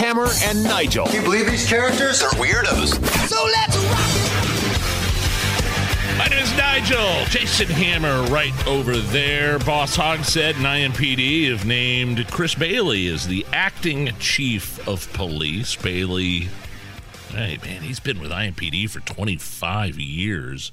Hammer and Nigel. Can you believe these characters are weirdos? So let's rock My name is Nigel. Jason Hammer right over there. Boss Hogsett and IMPD have named Chris Bailey as the acting chief of police. Bailey, hey man, he's been with IMPD for 25 years.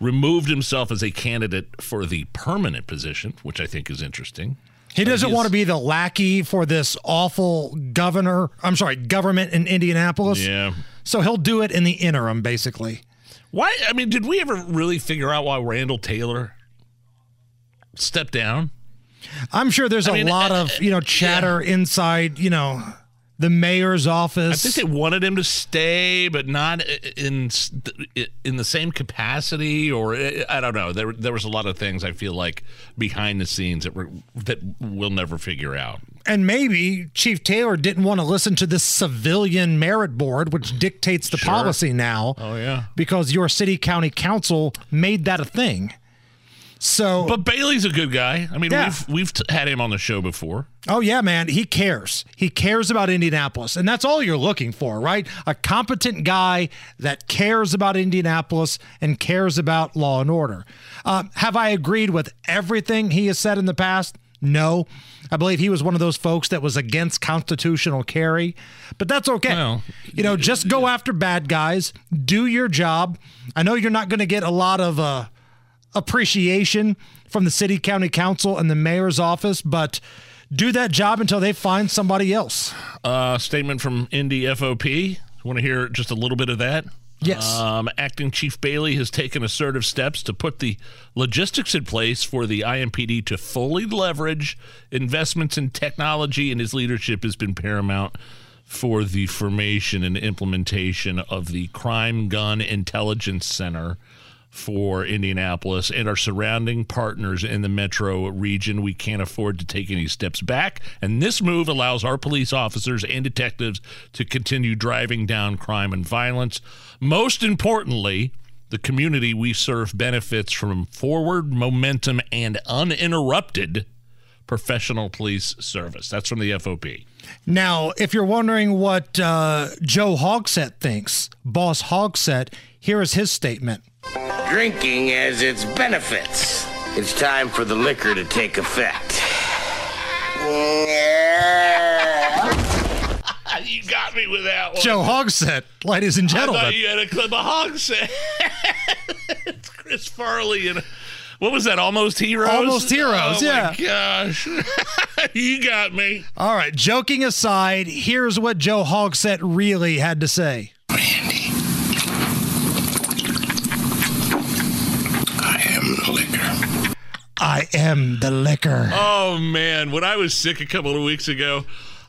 Removed himself as a candidate for the permanent position, which I think is interesting. He doesn't want to be the lackey for this awful governor. I'm sorry, government in Indianapolis. Yeah. So he'll do it in the interim, basically. Why? I mean, did we ever really figure out why Randal Taylor stepped down? I'm sure there's a I mean, lot uh, of you know chatter inside you know the mayor's office. I think they wanted him to stay, but not in in the same capacity, or I don't know. There there was a lot of things I feel like behind the scenes that were that we'll never figure out. and maybe Chief Taylor didn't want to listen to this civilian merit board, which dictates the Sure. policy now. Oh yeah. because your city county council made that a thing. So, But Bailey's a good guy. I mean, Yeah. we've we've t- had him on the show before. oh yeah, man, he cares. He cares about Indianapolis, and that's all you're looking for, right? A competent guy that cares about Indianapolis and cares about law and order. Um, have I agreed with everything he has said in the past? No. I believe he was one of those folks that was against constitutional carry, but that's okay. Well, you know, just go after bad guys, do your job. I know you're not going to get a lot of uh, appreciation from the city county council and the mayor's office, but do that job until they find somebody else. Uh, statement from Indy FOP. Want to hear just a little bit of that? Yes. Um, Acting Chief Bailey has taken assertive steps to put the logistics in place for the IMPD to fully leverage investments in technology, and his leadership has been paramount for the formation and implementation of the Crime Gun Intelligence Center for Indianapolis and our surrounding partners in the metro region. We can't afford to take any steps back, and this move allows our police officers and detectives to continue driving down crime and violence. Most importantly, the community we serve benefits from forward momentum and uninterrupted professional police service. That's from the FOP. Now, if you're wondering what uh, Joe Hogsett thinks, Boss Hogsett, here is his statement. Drinking has its benefits. It's time for the liquor to take effect. You got me with that one. Joe Hogsett, ladies and gentlemen. I gentlemen. thought you had a clip of Hogs. it's Chris Farley and what was that? Almost Heroes. Almost Heroes, Oh yeah. My gosh, you got me. All right, joking aside, here's what Joe Hogsett really had to say. I am the liquor. I am the liquor. Oh man, when I was sick a couple of weeks ago,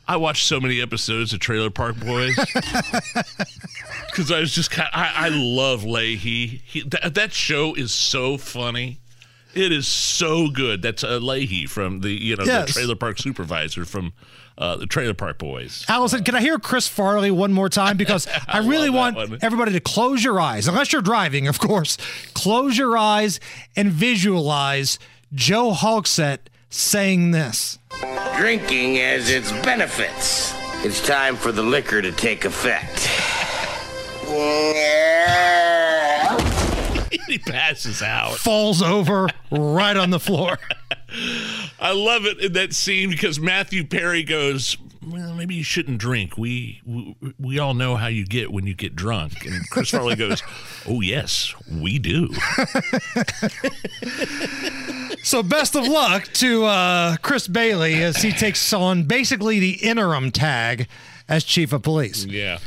I watched so many episodes of Trailer Park Boys because I was just kind. I, I love Lahey. He, that, that show is so funny. It is so good. That's uh, Lahey from the you know Yes. the Trailer Park supervisor from uh, the Trailer Park Boys. Allison, can I hear Chris Farley one more time? Because I, really want one. everybody to close your eyes, unless you're driving, of course. Close your eyes and visualize Joe Hogsett saying this. Drinking has its benefits. It's time for the liquor to take effect. he passes out. Falls over right on the floor. I love it in that scene because Matthew Perry goes, "Well, maybe you shouldn't drink. We we, we all know how you get when you get drunk." And Chris Farley goes, "Oh yes, we do." So best of luck to uh, Chris Bailey as he takes on basically the interim tag as chief of police. Yeah.